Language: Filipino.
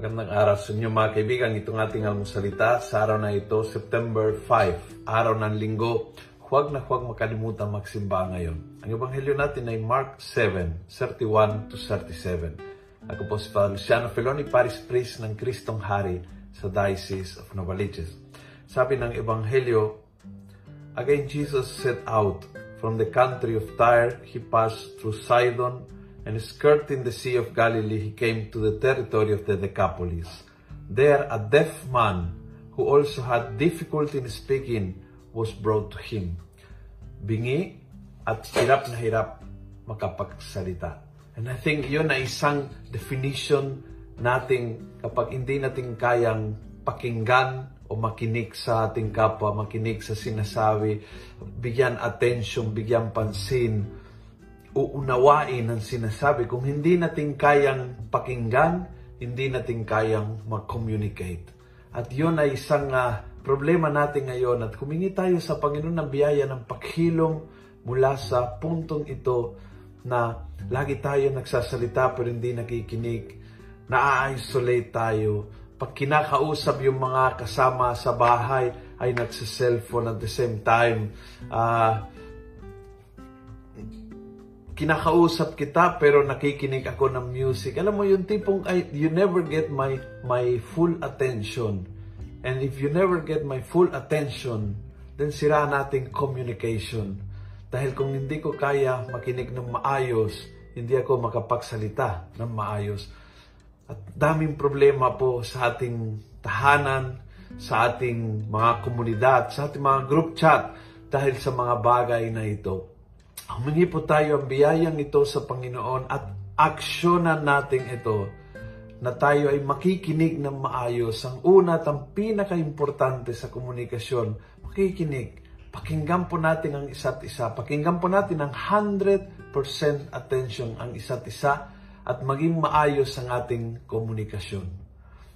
Magandang araw sa inyo mga kaibigan. Itong ating almusalita sa araw na ito, September 5, araw ng linggo. Huwag na huwag makalimutan magsimba ngayon. Ang ebanghelyo natin ay Mark 7, 31 to 37. Ako po si Father Luciano Feloni, Paris Priest ng Kristong Hari sa Diocese of Novaliches. Sabi ng ebanghelyo, Again Jesus set out from the country of Tyre. He passed through Sidon, and skirting the Sea of Galilee, he came to the territory of the Decapolis. There, a deaf man who also had difficulty in speaking was brought to him. Bingi at hirap na hirap makapagsalita. And I think yun na isang definition nating kapag hindi natin kayang pakinggan o makinig sa ating kapwa, makinig sa sinasabi, bigyan attention, bigyan pansin, uunawain ang sinasabi. Kung hindi natin kayang pakinggan, hindi natin kayang mag-communicate. At yun ay isang uh, problema natin ngayon at humingi tayo sa Panginoon ng biyaya ng paghilom mula sa puntong ito na lagi tayo nagsasalita pero hindi nakikinig, na-isolate tayo, pag kinakausap yung mga kasama sa bahay ay nagsa-cellphone at the same time. Uh, kinakausap kita pero nakikinig ako ng music. Alam mo yung tipong I, you never get my my full attention. And if you never get my full attention, then sira nating communication. Dahil kung hindi ko kaya makinig ng maayos, hindi ako makapagsalita ng maayos. At daming problema po sa ating tahanan, sa ating mga komunidad, sa ating mga group chat dahil sa mga bagay na ito. Humingi po tayo ang biyayang ito sa Panginoon at aksyonan natin ito na tayo ay makikinig ng maayos. Ang una at ang pinaka-importante sa komunikasyon, makikinig. Pakinggan po natin ang isa't isa. Pakinggan po natin ang 100% attention ang isa't isa at maging maayos ang ating komunikasyon.